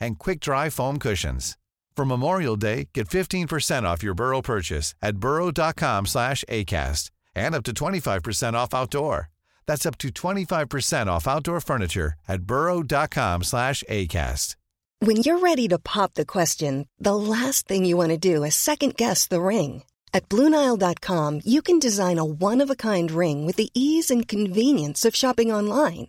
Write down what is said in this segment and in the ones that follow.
and quick-dry foam cushions. For Memorial Day, get 15% off your Burrow purchase at burrow.com slash ACAST and up to 25% off outdoor. That's up to 25% off outdoor furniture at burrow.com slash ACAST. When you're ready to pop the question, the last thing you want to do is second guess the ring. At Bluenile.com, you can design a one of a kind ring with the ease and convenience of shopping online.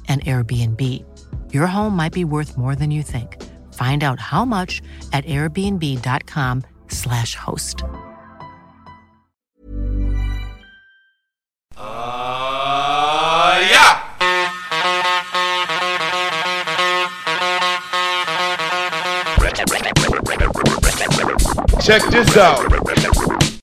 an Airbnb. Your home might be worth more than you think. Find out how much at airbnb.com/slash host. Uh, yeah. Check this out.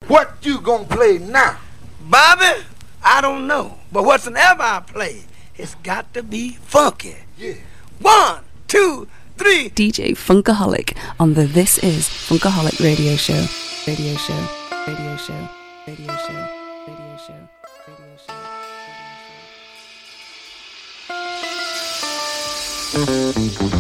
What you gonna play now? Bobby, I don't know. But whatsoever I play, it's got to be funky. Yeah. One, two, three. DJ Funkaholic on the This Is Funkaholic Radio Show. Radio Show. Radio Show. Radio Show. Radio Show. Radio Show. Radio show. Radio show.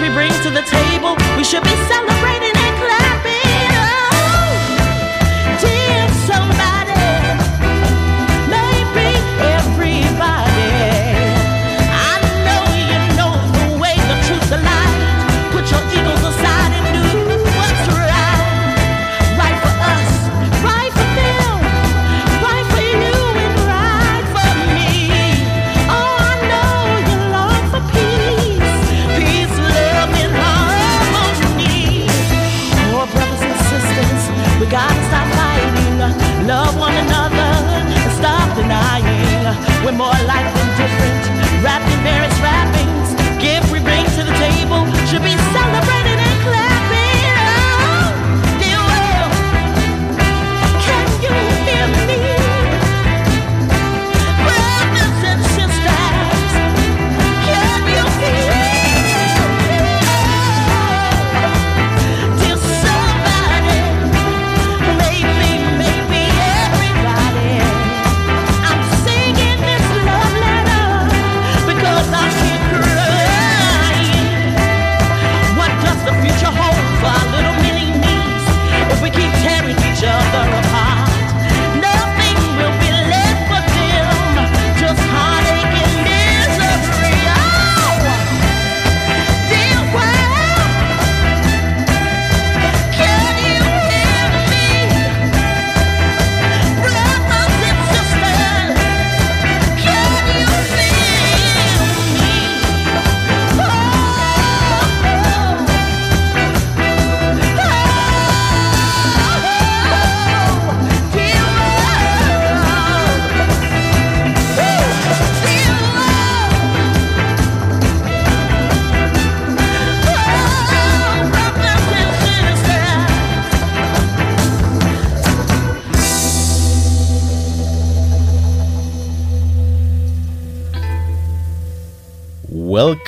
We bring to the table, we should be celebrating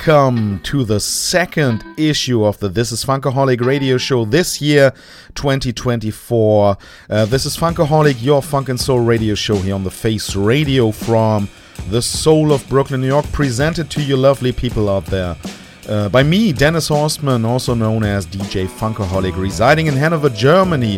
Welcome to the second issue of the This is Funkaholic radio show this year, 2024. Uh, this is Funkaholic, your funk and soul radio show here on the Face Radio from the soul of Brooklyn, New York, presented to you lovely people out there. Uh, by me, Dennis Horstmann, also known as DJ Funkaholic, residing in Hanover, Germany,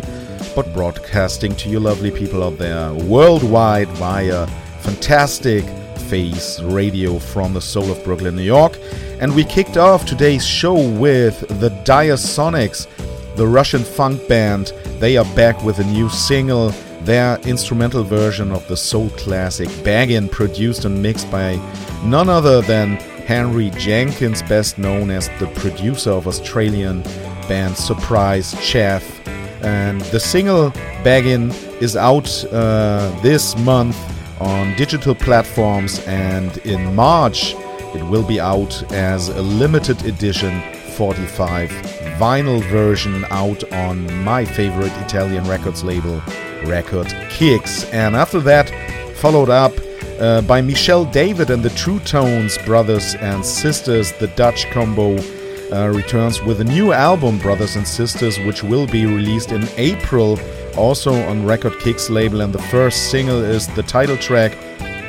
but broadcasting to you lovely people out there worldwide via fantastic Face Radio from the soul of Brooklyn, New York. And we kicked off today's show with the Diasonics, the Russian funk band. They are back with a new single, their instrumental version of the soul classic Baggin, produced and mixed by none other than Henry Jenkins, best known as the producer of Australian band Surprise Chef. And the single Baggin is out uh, this month on digital platforms, and in March it will be out as a limited edition 45 vinyl version out on my favorite Italian records label, Record Kicks. And after that, followed up uh, by Michelle David and the True Tones brothers and sisters, the Dutch combo. Uh, returns with a new album, Brothers and Sisters, which will be released in April, also on Record Kicks label. And the first single is the title track,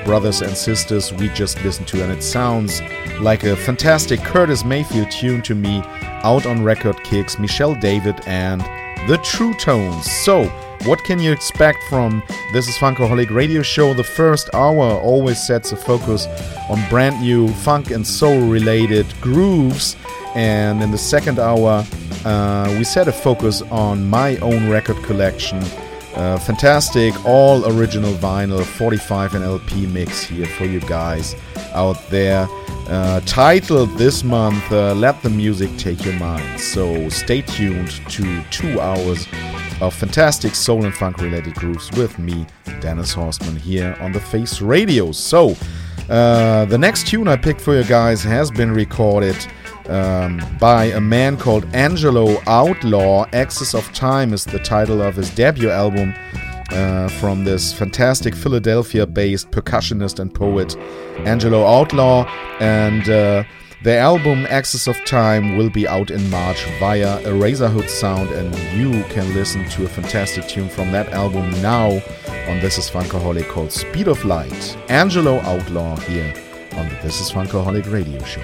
brothers and sisters we just listened to, and it sounds like a fantastic Curtis Mayfield tune to me, out on record kicks, Michelle David and the True Tones. So, what can you expect from This is Funkaholic radio show? The first hour always sets a focus on brand new funk and soul related grooves, and in the second hour, uh, we set a focus on my own record collection. Uh, fantastic, all original vinyl 45 and LP mix here for you guys out there. Uh, titled this month, uh, Let the Music Take Your Mind. So stay tuned to two hours of fantastic soul and funk related grooves with me, Dennis Horstmann, here on the Face Radio. So, uh, the next tune I picked for you guys has been recorded um, by a man called Angelo Outlaw. Axis of Time is the title of his debut album. Uh, from this fantastic Philadelphia based percussionist and poet Angelo Outlaw, and uh, the album Axis of Time will be out in March via Eraserhood Sound, and you can listen to a fantastic tune from that album now on This is Funkaholic called Speed of Light. Angelo Outlaw here on the This is Funkaholic radio show.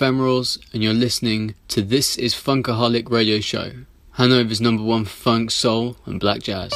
Ephemerals, and you're listening to This is Funkaholic Radio Show, Hanover's number one funk, soul, and black jazz.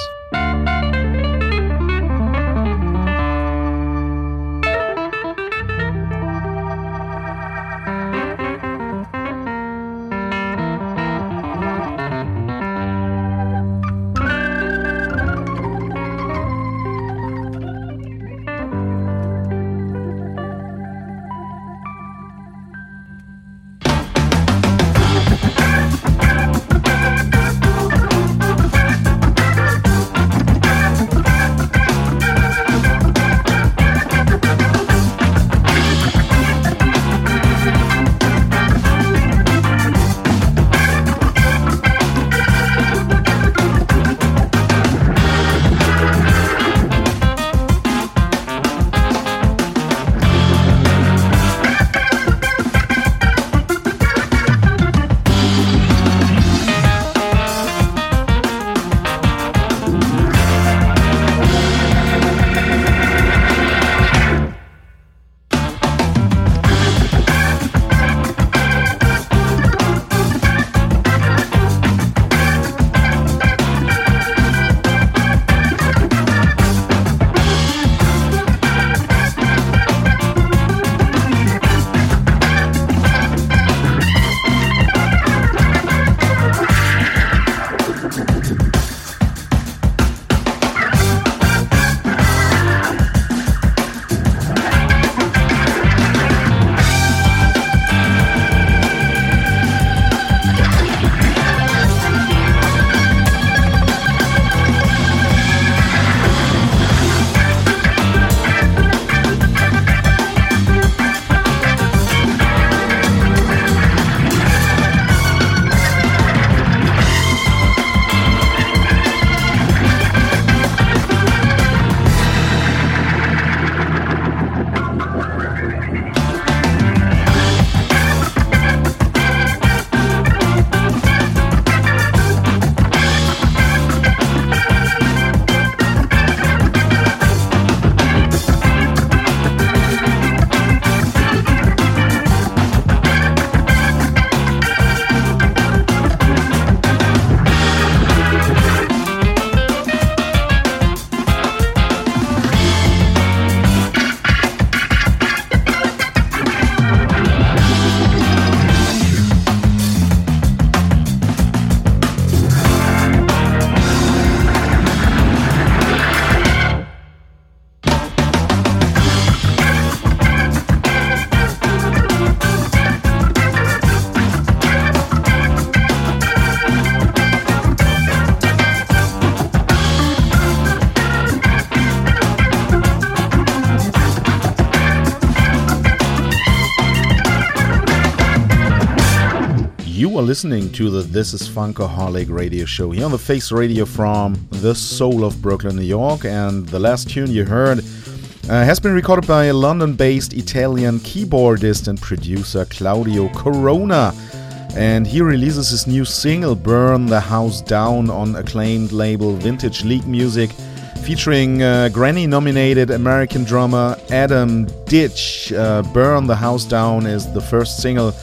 Listening to the This is Funkaholic radio show here on the Face Radio from the soul of Brooklyn, New York. And the last tune you heard uh, has been recorded by a London based Italian keyboardist and producer Claudio Corona. And he releases his new single, Burn the House Down, on acclaimed label Vintage League Music, featuring uh, Grammy nominated American drummer Adam Deitch. Uh, Burn the House Down is the first single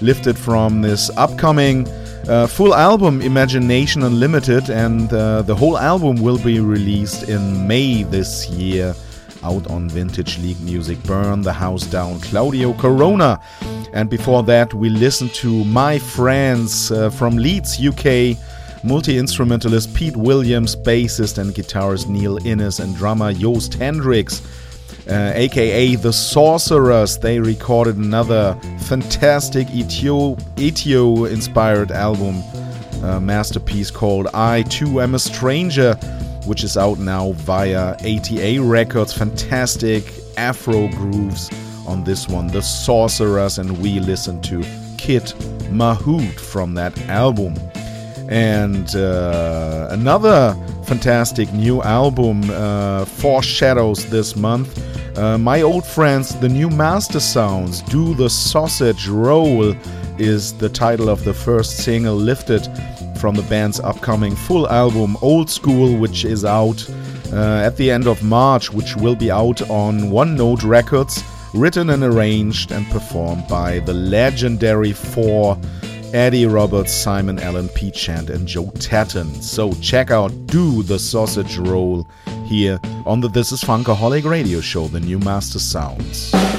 lifted from this upcoming uh, full album Imagination Unlimited, and uh, the whole album will be released in May this year out on Vintage League Music. Burn the House Down, Claudio Corona. And before that, we listened to My Friends uh, from Leeds, UK. Multi instrumentalist Pete Williams, bassist and guitarist Neil Innes, and drummer Joost Hendricks uh, aka The Sorcerers. They recorded another fantastic Ethio inspired album, uh, masterpiece called I Too Am a Stranger, which is out now via ATA Records. Fantastic Afro grooves on this one, The Sorcerers, and we listen to Kid Mahout from that album. And uh, another fantastic new album, uh, Four Shadows, this month uh, my old friends, the new Mastersounds, Do the Sausage Roll is the title of the first single lifted from the band's upcoming full album Old School, which is out uh, at the end of March, which will be out on One Note Records written and arranged and performed by the legendary four Eddie Roberts, Simon Allen, Pete and Joe Tatton. So check out Do the Sausage Roll here on the This is Funkaholic radio show, the new Mastersounds.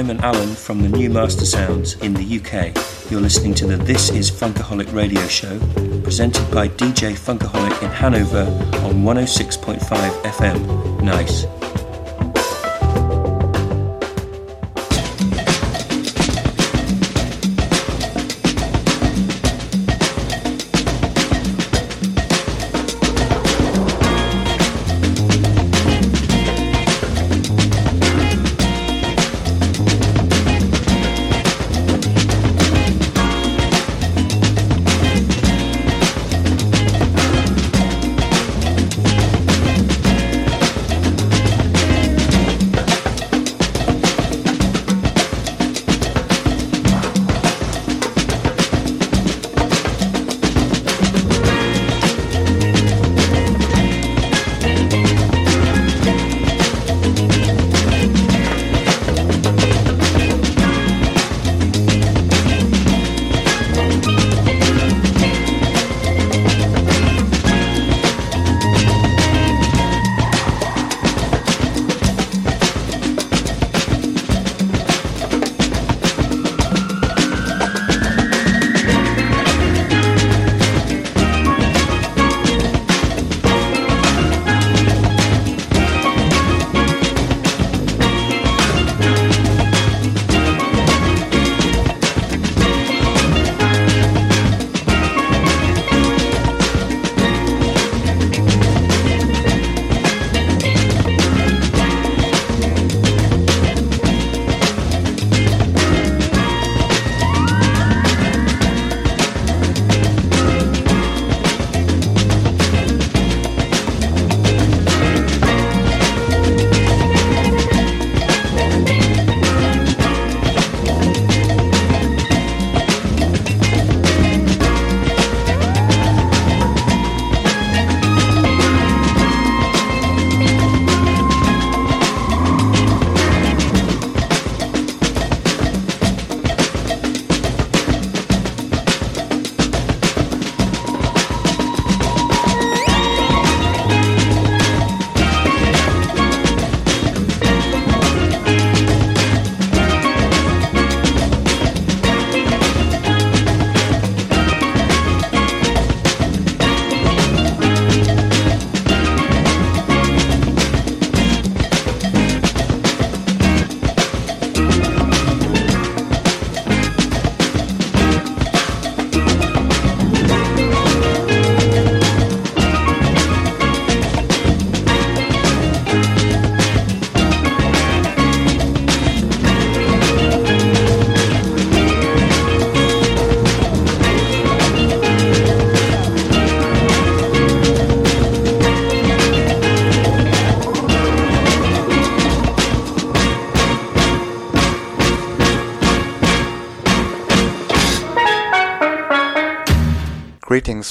Simon Allen from the New Mastersounds in the UK. You're listening to the This Is Funkaholic radio show, presented by DJ Funkaholic in Hanover on 106.5 FM. Nice.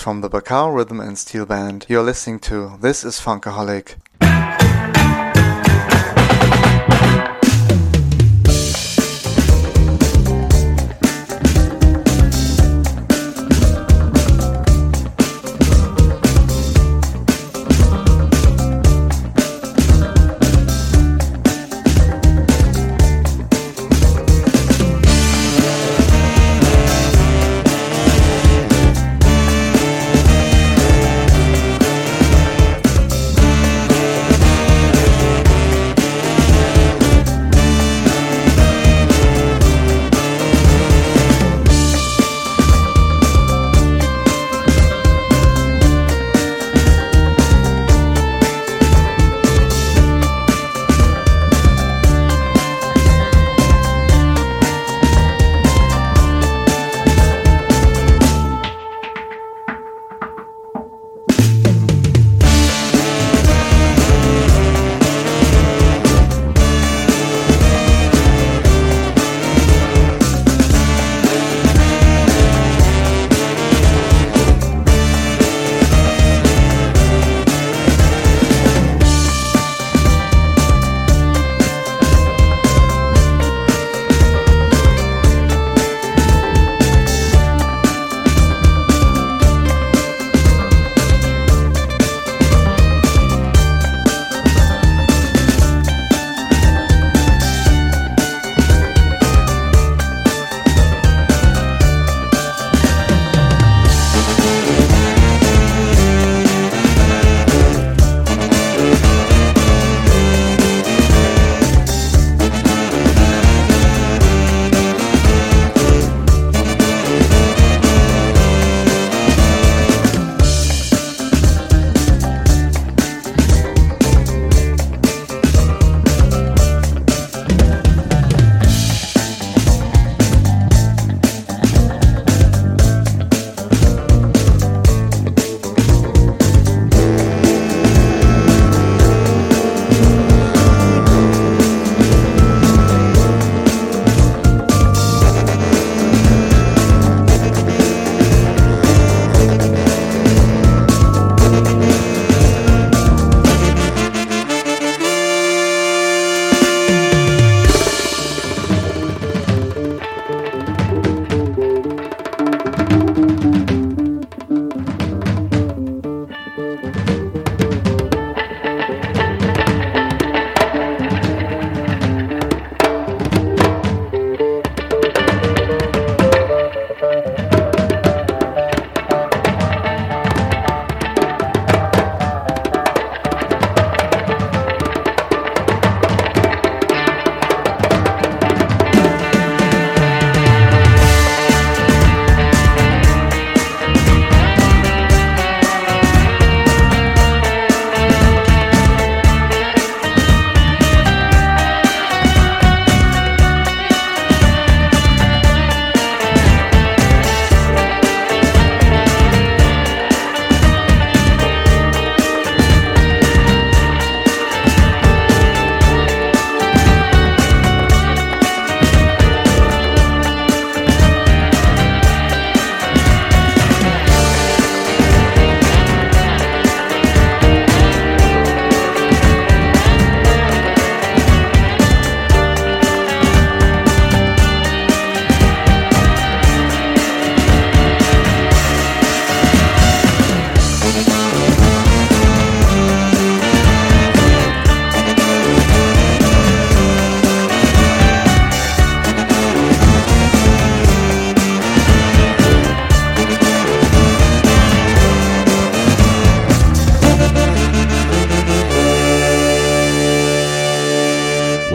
From the Bacao Rhythm and Steel Band. You're listening to This is Funkaholic.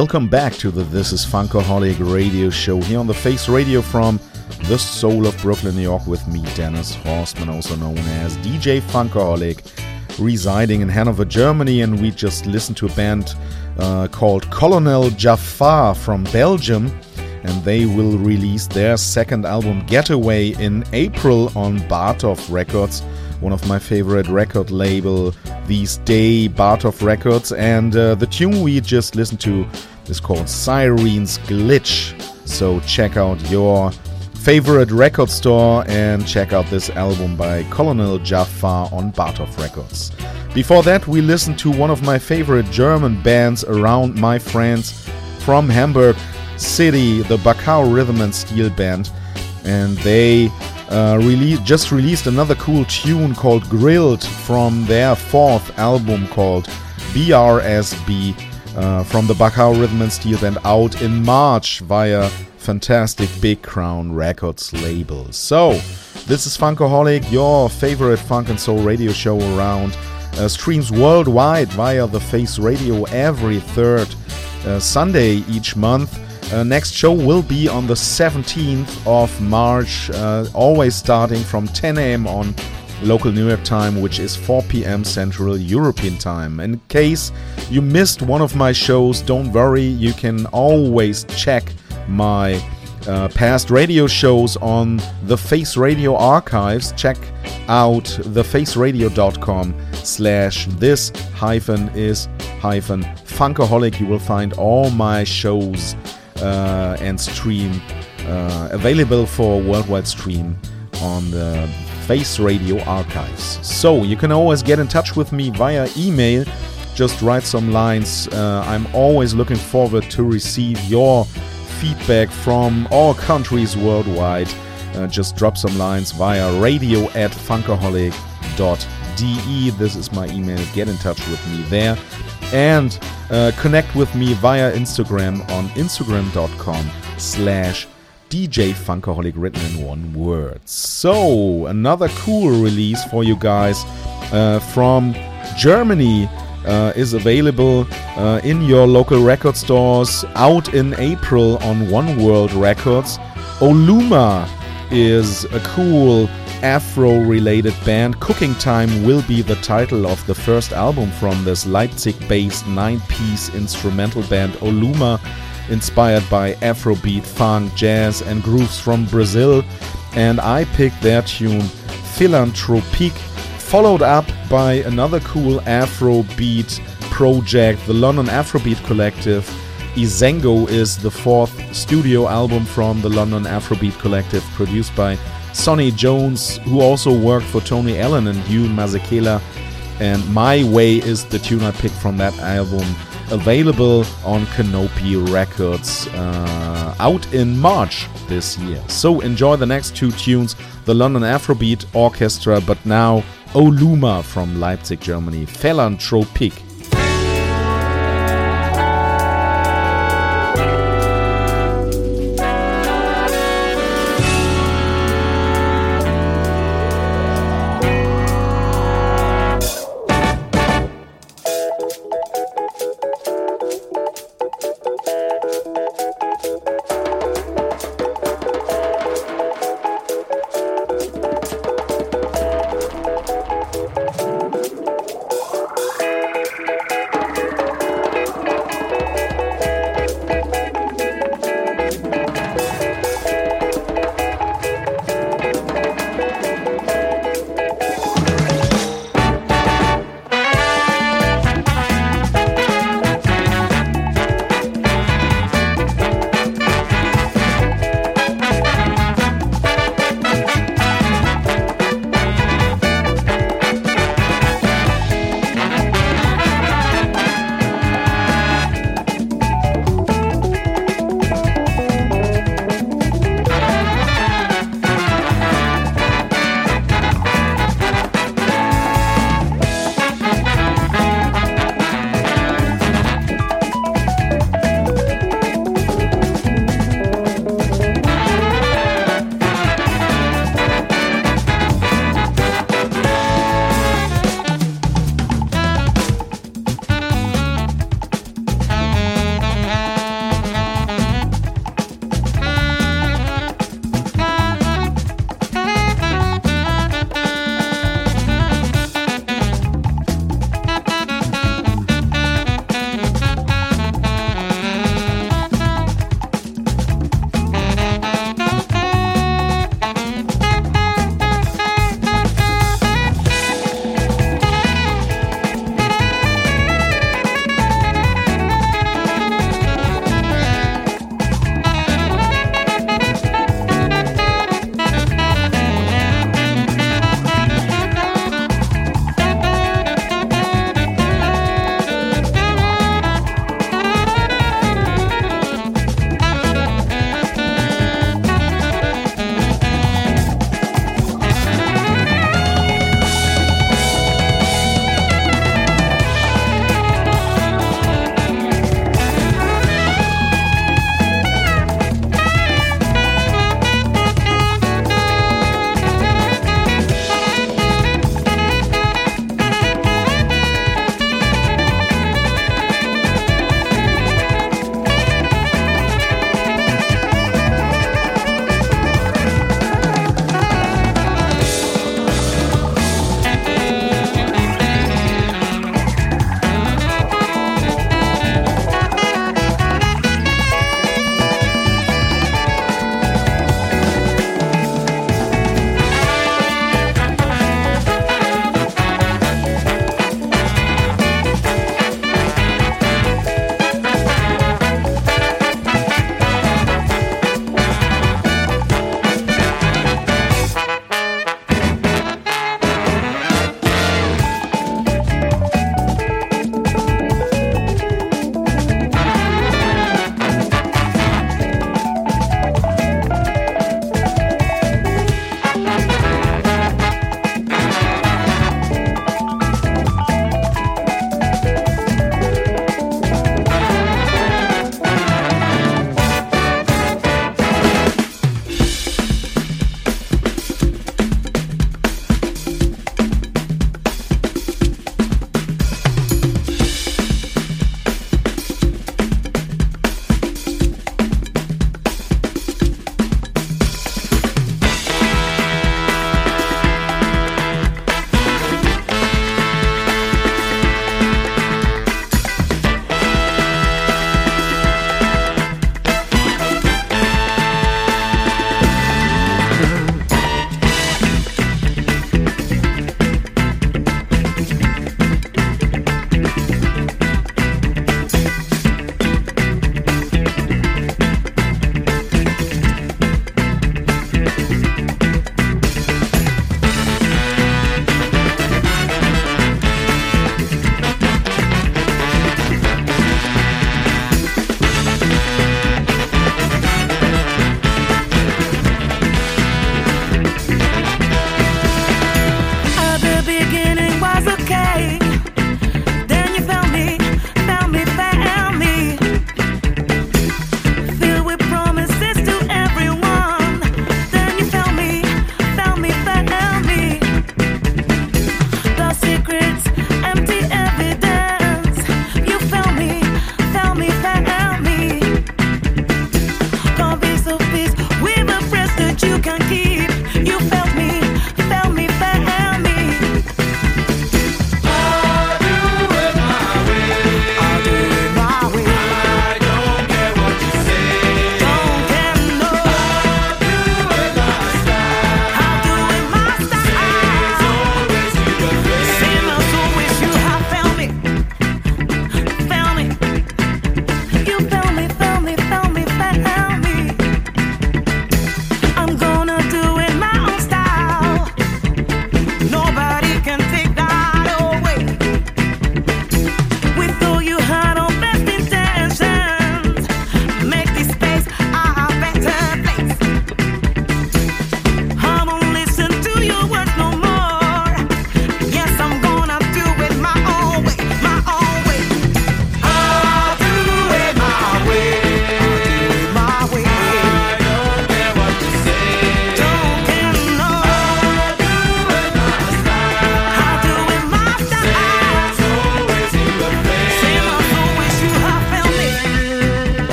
Welcome back to the This is Funkaholic radio show here on the Face Radio from the soul of Brooklyn, New York, with me, Dennis Horstmann, also known as DJ Funkaholic, residing in Hanover, Germany. And we just listened to a band uh, called Kolonel Djafaar from Belgium. And they will release their second album, Getaway, in April on Bartov Records one of my favorite record label these day, Bartov Records. And uh, the tune we just listened to is called Sirene's Glitch. So check out your favorite record store and check out this album by Kolonel Djafaar on Bartov Records. Before that, we listened to one of my favorite German bands around my friends from Hamburg City, the Bacao Rhythm and Steel Band, and they uh, released just released another cool tune called Grilled from their fourth album called BRSB uh, from the Bacao Rhythm and Steel Band out in March via fantastic Big Crown Records label. So, this is Funkaholic, your favorite funk and soul radio show around. Uh, streams worldwide via the Face Radio every third uh, Sunday each month. Uh, next show will be on the 17th of March, uh, always starting from 10 a.m. on local New York time, which is 4 p.m. Central European time. In case you missed one of my shows, don't worry, you can always check my uh, past radio shows on the Face Radio archives. Check out thefaceradio.com slash this hyphen is hyphen funkaholic. You will find all my shows and stream uh, available for worldwide stream on the Face Radio archives. So you can always get in touch with me via email. Just write some lines. Uh, I'm always looking forward to receive your feedback from all countries worldwide. Uh, just drop some lines via radio at funkaholic.de. This is my email. Get in touch with me there. And uh, connect with me via Instagram on instagram.com slash DJ Funkaholic written in one word. So, another cool release for you guys uh, from Germany uh, is available uh, in your local record stores out in April on One World Records. Oluma is a cool Afro related band. Cooking Time will be the title of the first album from this Leipzig based nine piece instrumental band Oluma, inspired by Afrobeat, funk, jazz, and grooves from Brazil. And I picked their tune Philanthropique, followed up by another cool Afrobeat project, the London Afrobeat Collective. Izengo is the fourth studio album from the London Afrobeat Collective, produced by Sonny Jones, who also worked for Tony Allen and Hugh Masekela. And My Way is the tune I picked from that album, available on Canopy Records, uh, out in March this year. So enjoy the next two tunes the London Afrobeat Orchestra, but now Oluma from Leipzig, Germany, Philanthropique.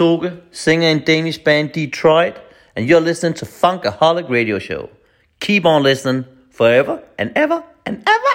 Singer in Danish band Detroit, and you're listening to Funkaholic Radio Show. Keep on listening forever and ever and ever, ever.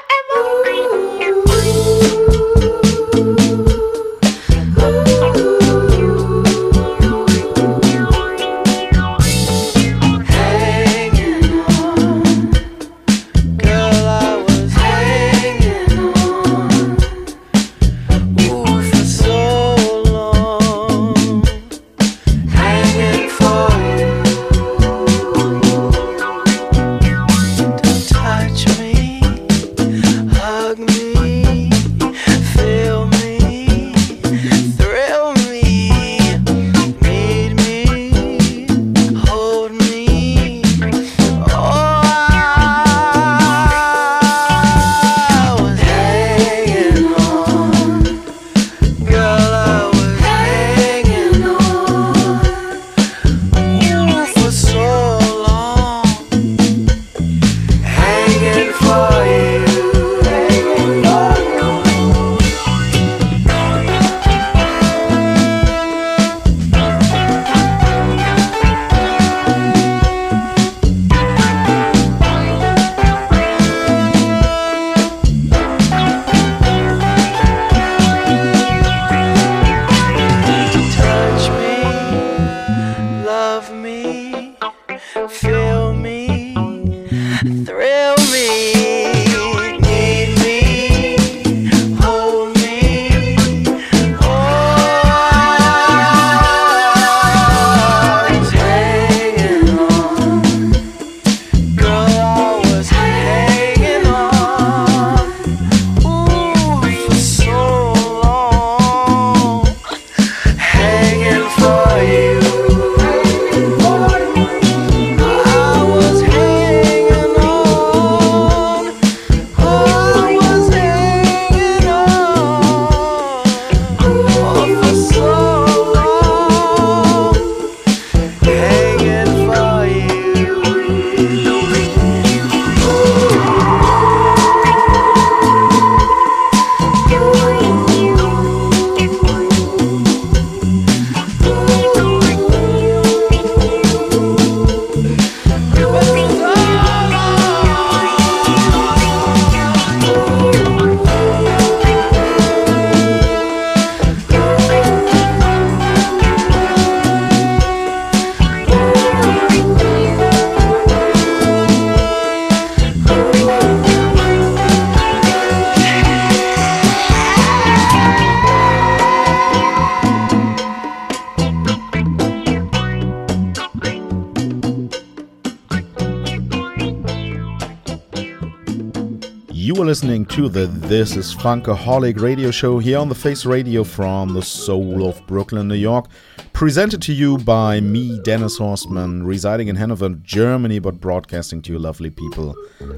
Listening to the This is Funkaholic radio show here on the Face Radio from the soul of Brooklyn, New York. Presented to you by me, Dennis Horstmann, residing in Hanover, Germany, but broadcasting to you lovely people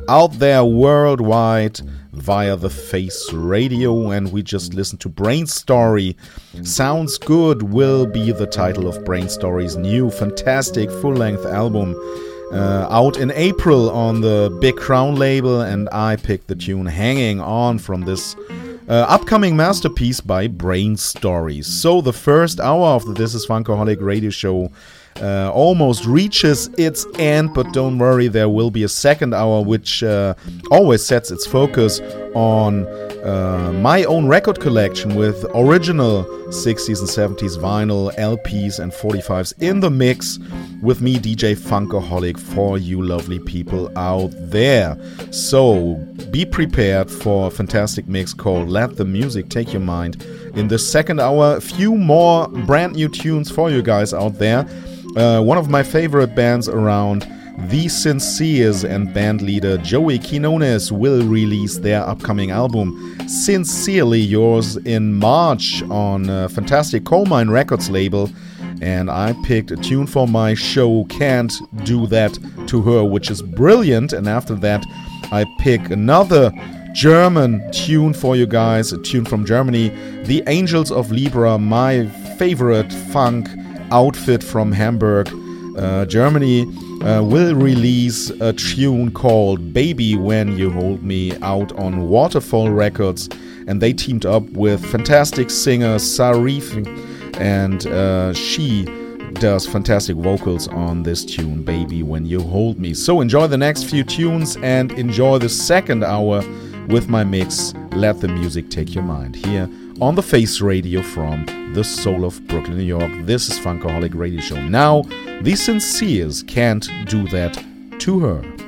out there worldwide via the Face Radio. And we just listened to Brainstory. Sounds Good will be the title of Brainstory's new fantastic full length album uh, out in April on the Big Crown label, and I picked the tune Hanging On from this uh, upcoming masterpiece by Brainstory's. So, the first hour of the This is Funkaholic radio show uh, almost reaches its end, but don't worry, there will be a second hour which uh, always sets its focus on uh, my own record collection with original 60s and 70s vinyl, LPs, and 45s in the mix with me, DJ Funkaholic, for you lovely people out there. So be prepared for a fantastic mix called Let the Music Take Your Mind. In the second hour, a few more brand new tunes for you guys out there. Uh, one of my favorite bands around, The Sinceres and band leader Joey Quinones will release their upcoming album, Sincerely Yours, in March on a fantastic Colemine Records label. And I picked a tune for my show, Can't Do That to Her, which is brilliant. And after that, I pick another German tune for you guys, a tune from Germany, The Angels of Libra, my favorite funk outfit from Hamburg, uh, Germany, uh, will release a tune called Baby When You Hold Me out on Waterfall Records. And they teamed up with fantastic singer Sarif and uh, she does fantastic vocals on this tune, Baby When You Hold Me. So enjoy the next few tunes and enjoy the second hour with my mix, Let the Music Take Your Mind, here on the Face Radio from the soul of Brooklyn, New York. This is Funkaholic Radio Show. Now, the Sinceres can't do that to her.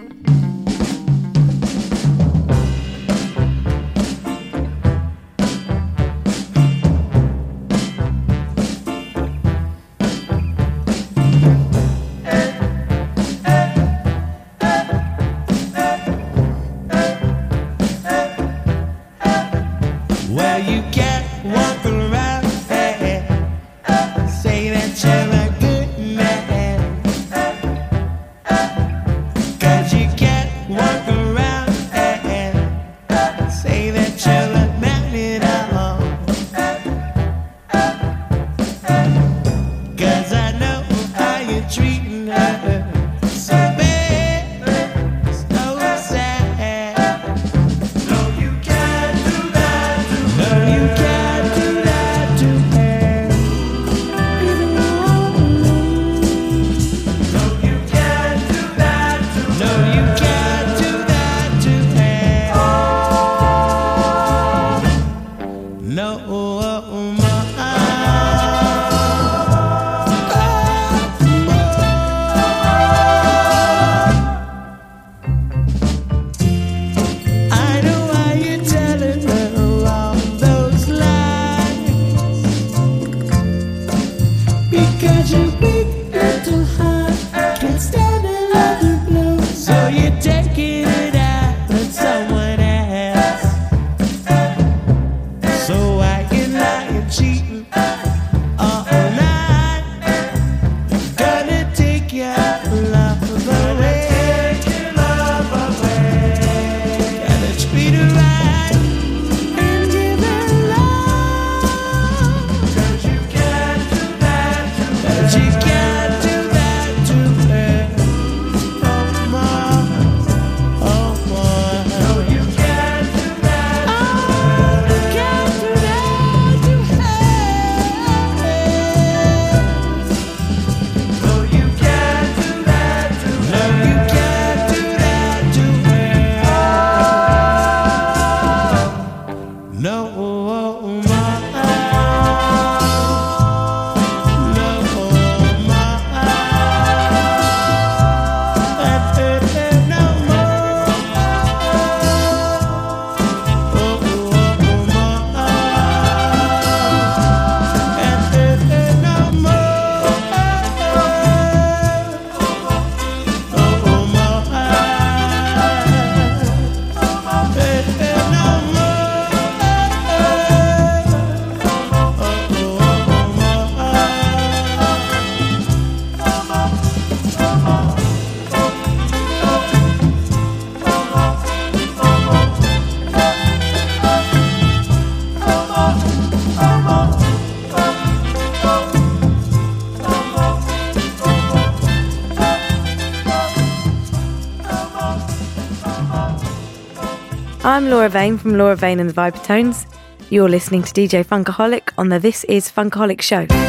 Laura Vane from Laura Vane and the Vipertones. You're listening to DJ Funkaholic on the This Is Funkaholic show.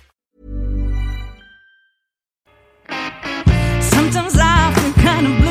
Sometimes I feel kind of blue.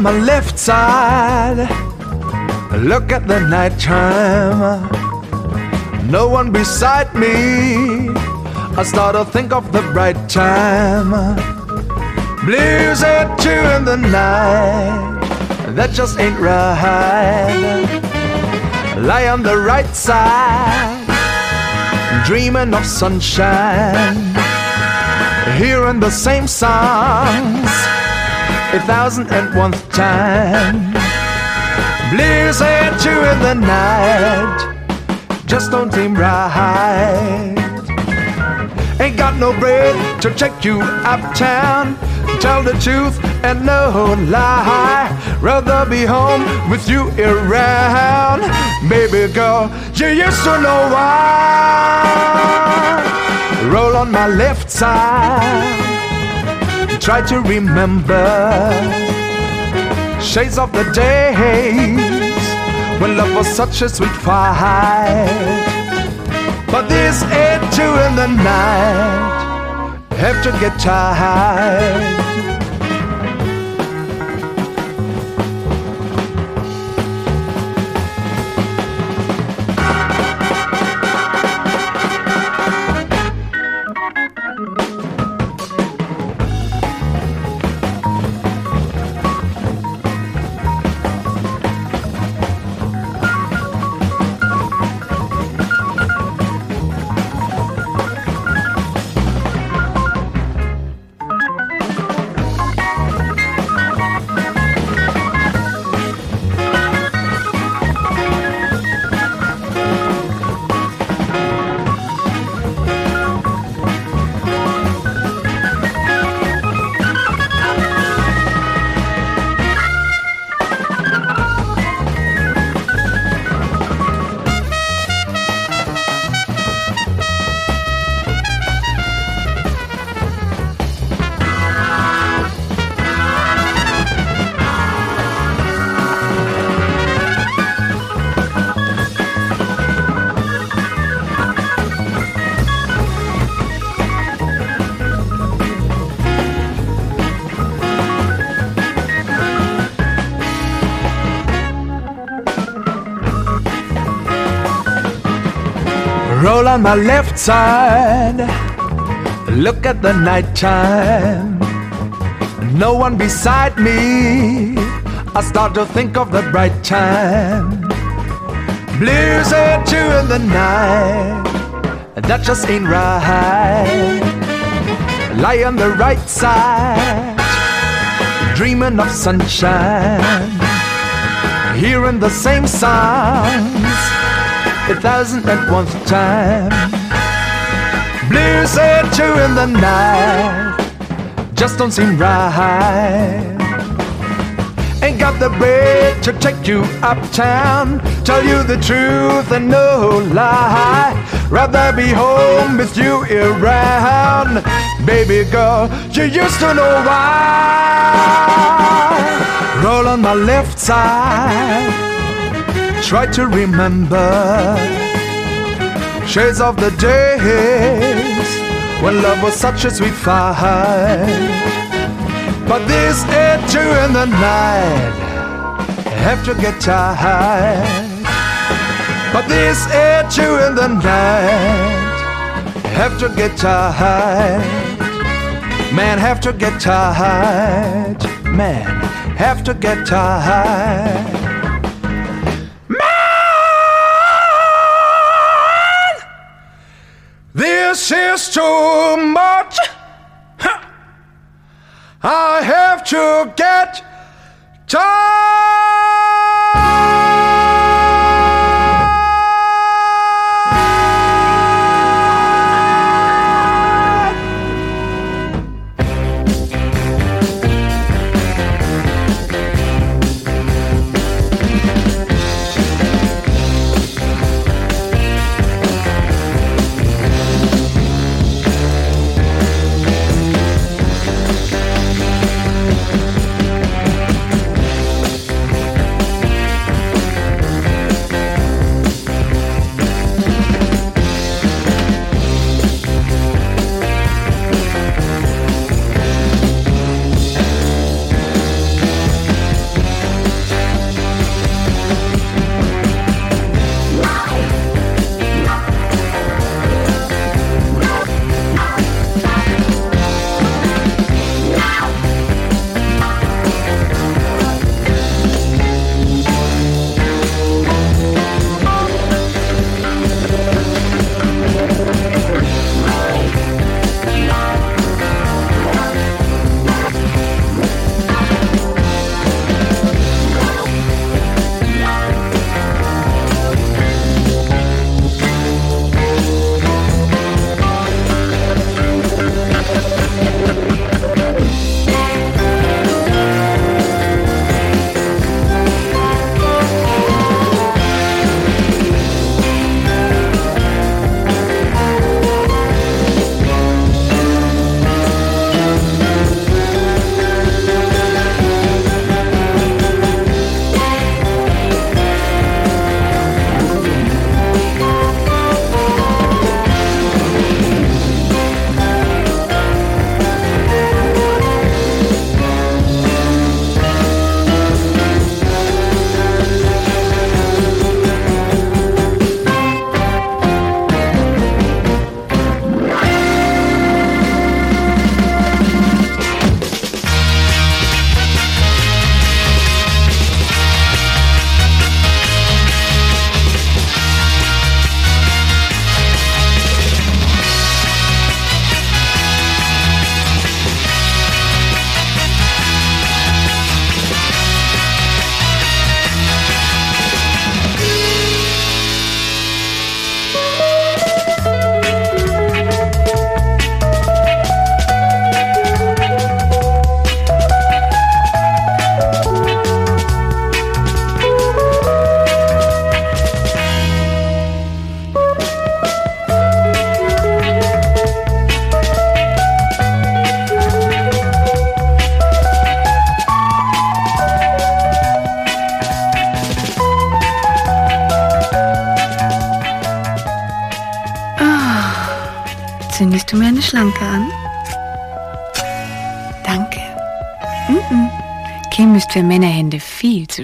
My left side. Look at the night time. No one beside me. I start to think of the right time. Blues at two in the night. That just ain't right. Lie on the right side. Dreaming of sunshine. Hearing the same songs a thousand and one time. Blues at two in the night just don't seem right. Ain't got no bread to take you uptown. Tell the truth and no lie. Rather be home with you around. Baby girl, you used to know why. Roll on my left side try to remember shades of the days when love was such a sweet fight. But this ain't two in the night have to get tired. On my left side. Look at the nighttime. No one beside me. I start to think of the bright time. Blues at two in the night. That just ain't right. Lie on the right side. Dreaming of sunshine. Hearing the same songs a thousand at one time. Blues at two in the night just don't seem right. Ain't got the bread to take you uptown. Tell you the truth and no lie. Rather be home with you around. Baby girl, you used to know why. Roll on my left side try to remember shades of the days when love was such a sweet fight. But this two in the night, I have to get tired. But this two in the night, I have to get tired. Man, have to get tired. Man, have to get tired. Is too much.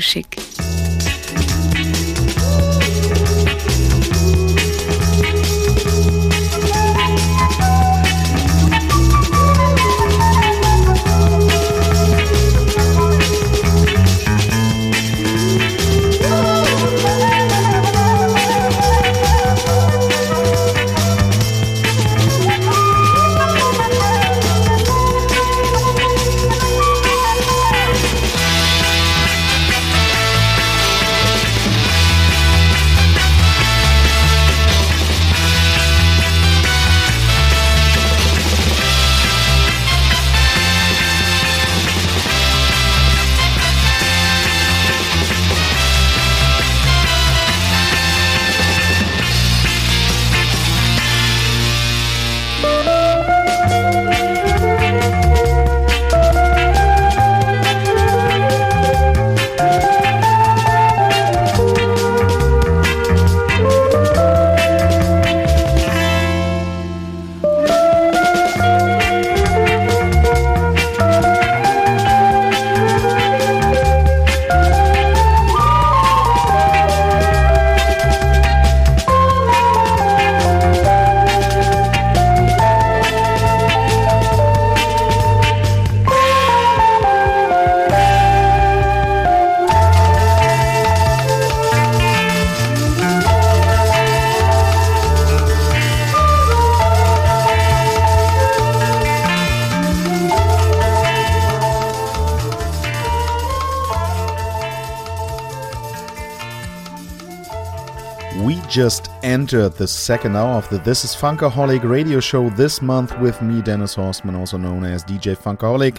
Viel just entered the second hour of the This is Funkaholic radio show this month with me, Dennis Horstmann, also known as DJ Funkaholic.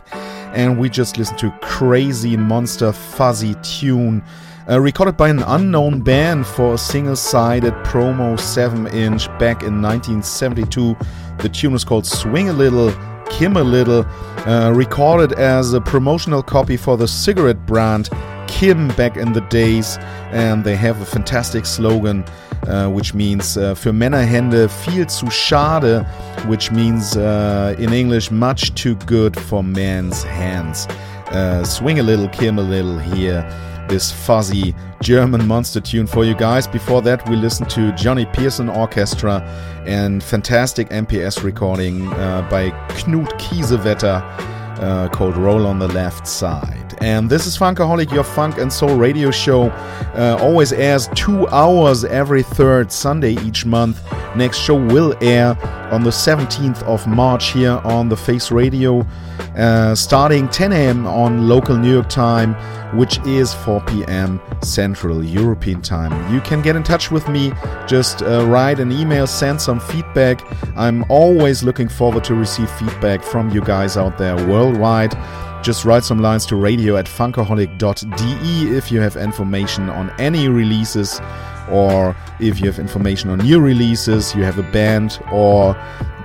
And we just listened to Crazy Monster Fuzzy Tune, uh, recorded by an unknown band for a single sided promo 7 inch back in 1972. The tune is called Swing a Little. Kim a Little, uh, recorded as a promotional copy for the cigarette brand Kim back in the days, and they have a fantastic slogan, uh, which means uh, für Männerhände viel zu schade, which means uh, in English much too good for men's hands. Swing a little, Kim a little here. This fuzzy German monster tune for you guys. Before that, we listened to Johnny Pearson Orchestra and fantastic MPS recording by Knut Kiesewetter uh, called Roll on the Left Side. And this is Funkaholic, your funk and soul radio show. Uh, always airs two hours every third Sunday each month. Next show will air on the 17th of March here on the Face Radio, uh, starting 10 a.m. on local New York time, which is 4 p.m. Central European time. You can get in touch with me, just uh, write an email, send some feedback. I'm always looking forward to receive feedback from you guys out there worldwide. Just write some lines to radio at funkaholic.de if you have information on any releases or if you have information on new releases, you have a band or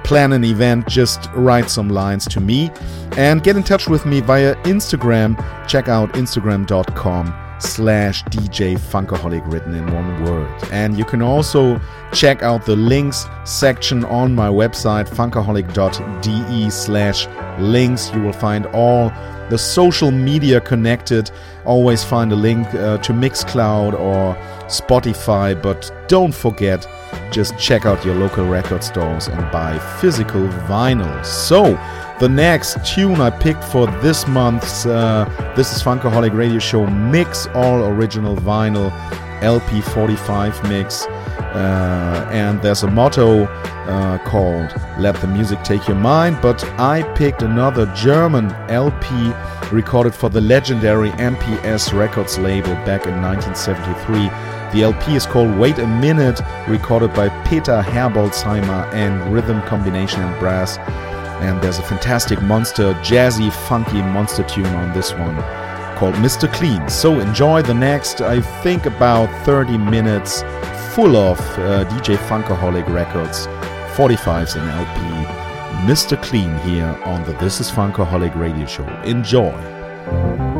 plan an event, just write some lines to me and get in touch with me via Instagram. Check out instagram.com slash DJ Funkaholic written in one word. And you can also check out the links section on my website funkaholic.de slash links. You will find all the social media connected. Always find a link uh, to Mixcloud or Spotify, but don't forget, just check out your local record stores and buy physical vinyl. So, the next tune I picked for this month's uh, This is Funkaholic Radio Show mix, all original vinyl LP 45 mix. Uh, and there's a motto uh, called Let the Music Take Your Mind. But I picked another German LP recorded for the legendary MPS Records label back in 1973. The LP is called Wait a Minute, recorded by Peter Herbolzheimer and Rhythm Combination and Brass. And there's a fantastic monster, jazzy, funky monster tune on this one called Mr. Clean. So enjoy the next, I think, about 30 minutes full of uh, DJ Funkaholic records, 45s and LP. Mr. Clean here on the This is Funkaholic radio show. Enjoy.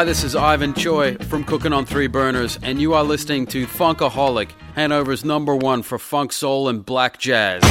Hi, this is Ivan Choi from Cooking on Three Burners, and you are listening to Funkaholic, Hanover's number one for funk, soul, and black jazz.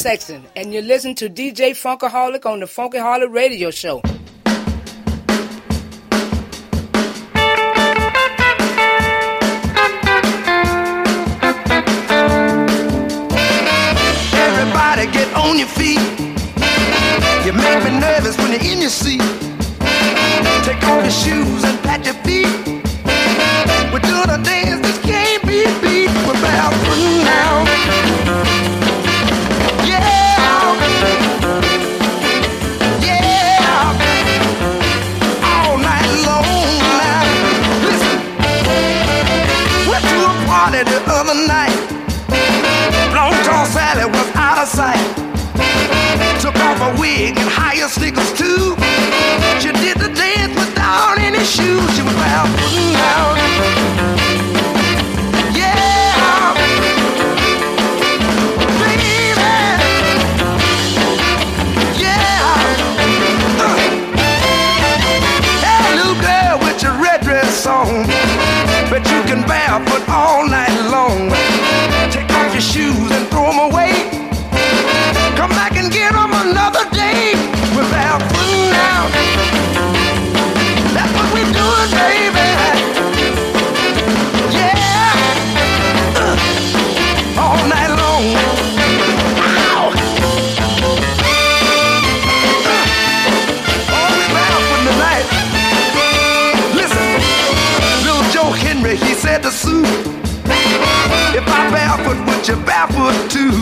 Sexton, and you're listening to DJ Funkaholic on the Funkaholic Radio Show. Everybody get on your feet. You make me nervous when you're in your seat. Take off your shoes and pat your feet. We're doing a dance that can't be beat. We're back now. a wig and higher sneakers too. She did the dance without any shoes. She was bare footing down. Yeah, baby. Yeah. Uh. With your red dress on, but you can barefoot all night long. Take off your shoes barefoot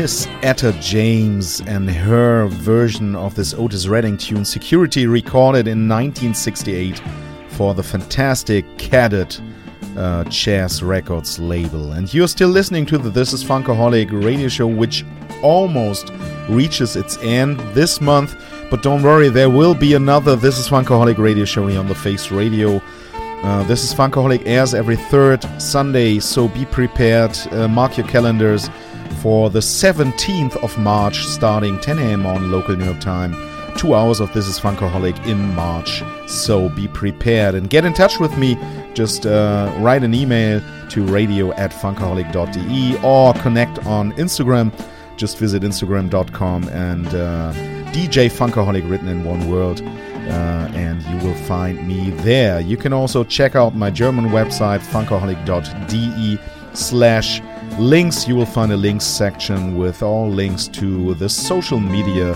Miss Etta James and her version of this Otis Redding tune, Security, recorded in 1968 for the fantastic Cadet uh, Chess Records label. And you're still listening to the This is Funkaholic radio show, which almost reaches its end this month. But don't worry, there will be another This is Funkaholic radio show here on the Face Radio. Uh, this is Funkaholic airs every third Sunday, so be prepared. Uh, mark your calendars for the 17th of March, starting 10 a.m. on local New York time. Two hours of This is Funkaholic in March, so be prepared and get in touch with me. Just uh, write an email to radio at funkaholic.de or connect on Instagram. Just visit instagram.com and uh, DJ Funkaholic written in one word uh, and you will find me there. You can also check out my German website, funkaholic.de slash links. You will find a links section with all links to the social media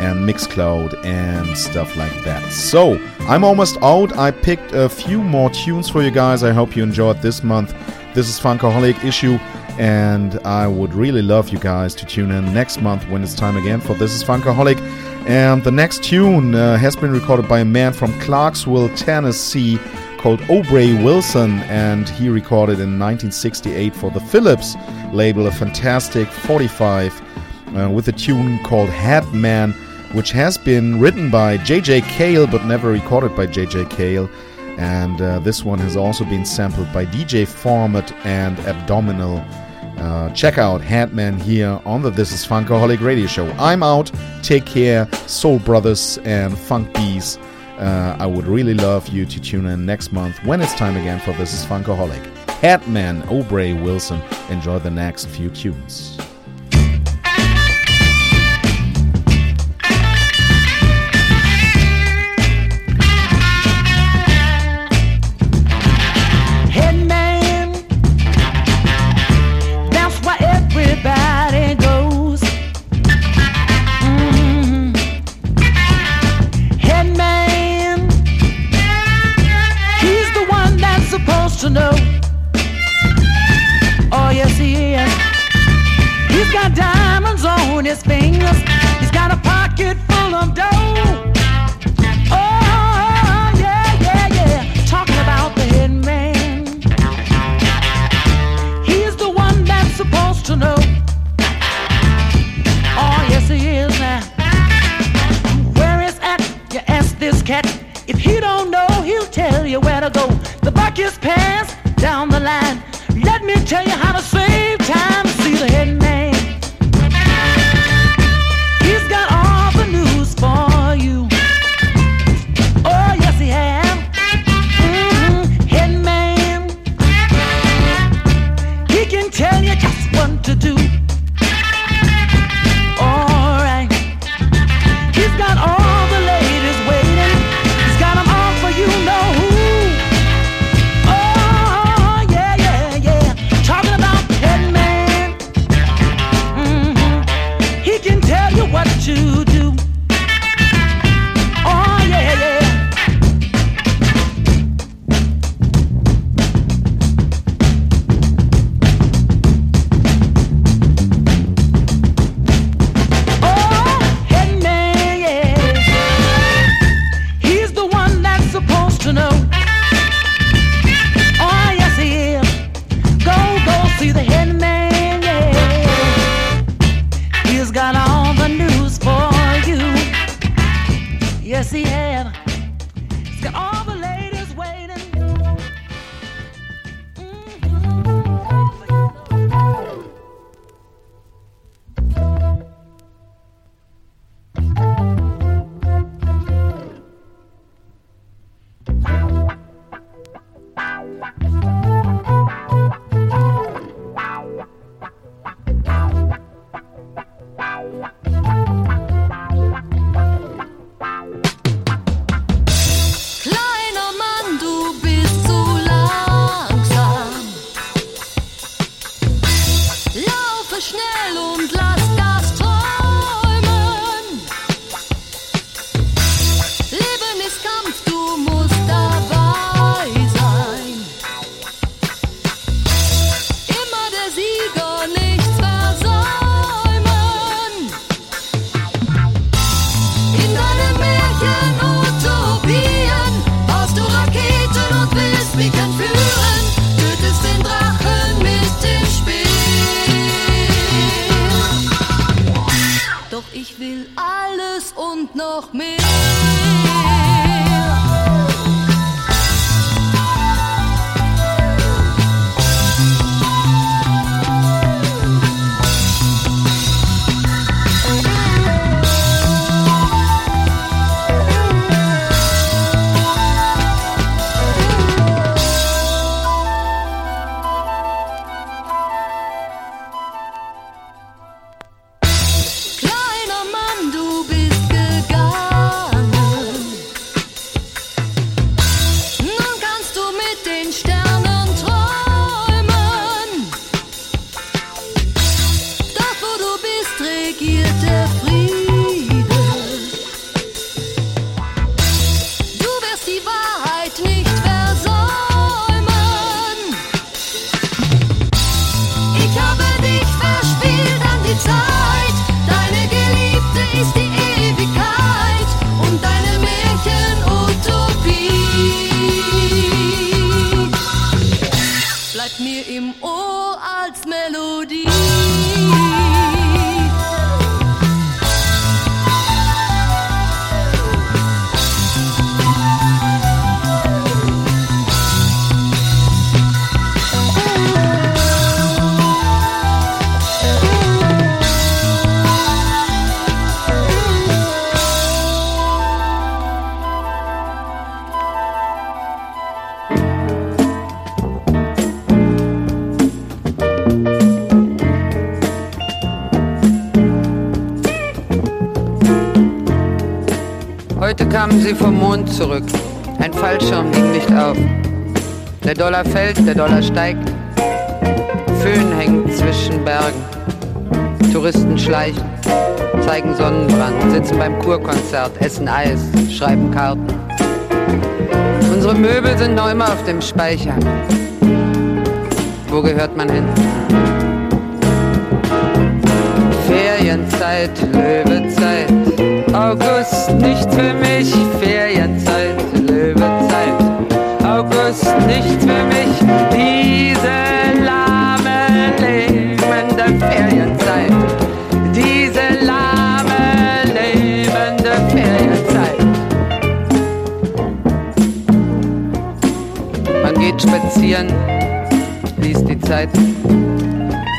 and Mixcloud and stuff like that. So, I'm almost out. I picked a few more tunes for you guys. I hope you enjoyed this month. This is Funkaholic issue, and I would really love you guys to tune in next month when it's time again for This is Funkaholic. And the next tune uh, has been recorded by a man from Clarksville, Tennessee, called Aubrey Wilson, and he recorded in 1968 for the Philips label a fantastic 45 uh, with a tune called Hat Man, which has been written by J.J. Cale but never recorded by J.J. Cale. And uh, this one has also been sampled by DJ Format and Abdominal. Uh, check out Hatman here on the This is Funkaholic radio show. I'm out. Take care, Soul Brothers and Funk Bees. Uh, I would really love you to tune in next month when it's time again for This is Funkaholic. Hatman, Aubrey Wilson. Enjoy the next few tunes. Fällt, der Dollar steigt. Föhn hängt zwischen Bergen. Touristen schleichen, zeigen Sonnenbrand, sitzen beim Kurkonzert, essen Eis, schreiben Karten. Unsere Möbel sind noch immer auf dem Speicher. Wo gehört man hin? Ferienzeit, Löwezeit. August nicht für mich, Ferienzeit, Löwezeit. August nicht für mich, spazieren, liest die Zeitung.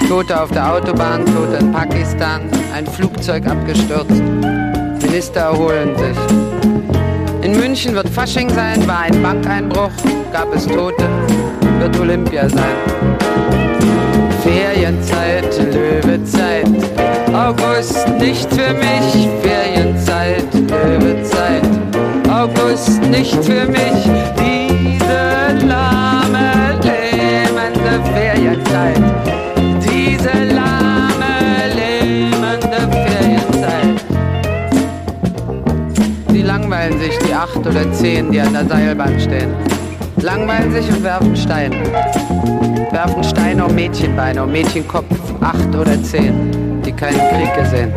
Tote auf der Autobahn, Tote in Pakistan, ein Flugzeug abgestürzt. Minister erholen sich. In München wird Fasching sein, war ein Bankeinbruch, gab es Tote, wird Olympia sein. Ferienzeit, Löwezeit, August nicht für mich, Ferienzeit, Löwezeit, August nicht für mich, Sie langweilen sich, die acht oder zehn, die an der Seilbahn stehen. Langweilen sich und werfen Steine. Werfen Steine um Mädchenbeine, um Mädchenkopf, acht oder zehn, die keinen Krieg gesehen.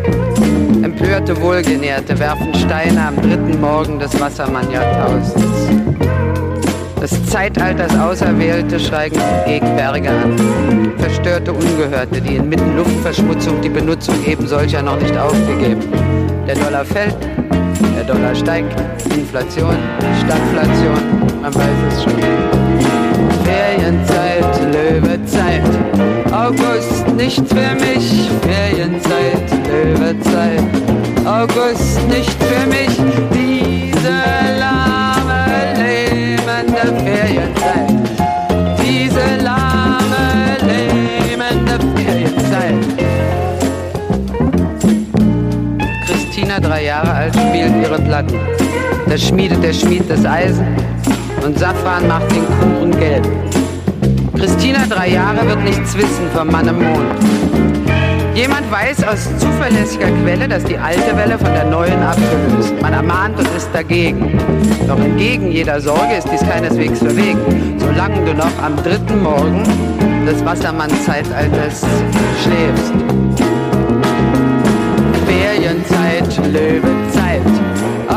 Empörte Wohlgenährte werfen Steine am dritten Morgen des Wassermann-Jahrtausends. Des Zeitalters Auserwählte schreiben gegen Berge an. Verstörte Ungehörte, die inmitten Luftverschmutzung die Benutzung eben solcher noch nicht aufgegeben. Der Dollar fällt, der Dollar steigt, Inflation, Stagflation, man weiß es schon. Ferienzeit, Löwezeit, August nicht für mich, Ferienzeit, Löwezeit, August nicht für mich, ihre Platten. Da schmiedet der Schmied das Eisen und Safran macht den Kuchen gelb. Christina, drei Jahre, wird nichts wissen vom Mann im Mond. Jemand weiß aus zuverlässiger Quelle, dass die alte Welle von der neuen abgelöst. Man ermahnt und ist dagegen. Doch entgegen jeder Sorge ist dies keineswegs verwegen, solange du noch am dritten Morgen des Wassermann-Zeitalters schläfst. Ferienzeit, Löwenzeit.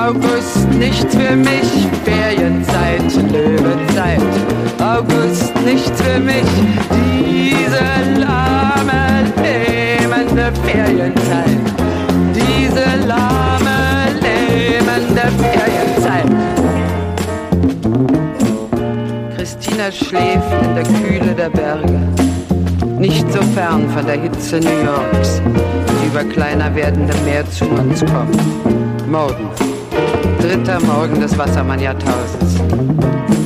August nicht für mich, Ferienzeit, Löwenzeit. August nicht für mich, diese lahme, lähmende Ferienzeit. Diese lahme, lähmende Ferienzeit. Christina schläft in der Kühle der Berge, nicht so fern von der Hitze New Yorks, die über kleiner werdende Meer zu uns kommt. Morgen. Dritter Morgen des Wassermann-Jahrtausends.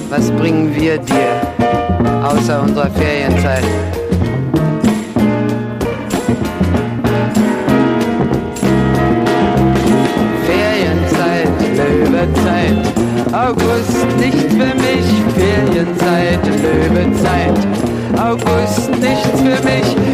Was bringen wir dir außer unserer Ferienzeit? Ferienzeit, Löwezeit. August nichts für mich, Ferienzeit, Löwezeit. August nichts für mich,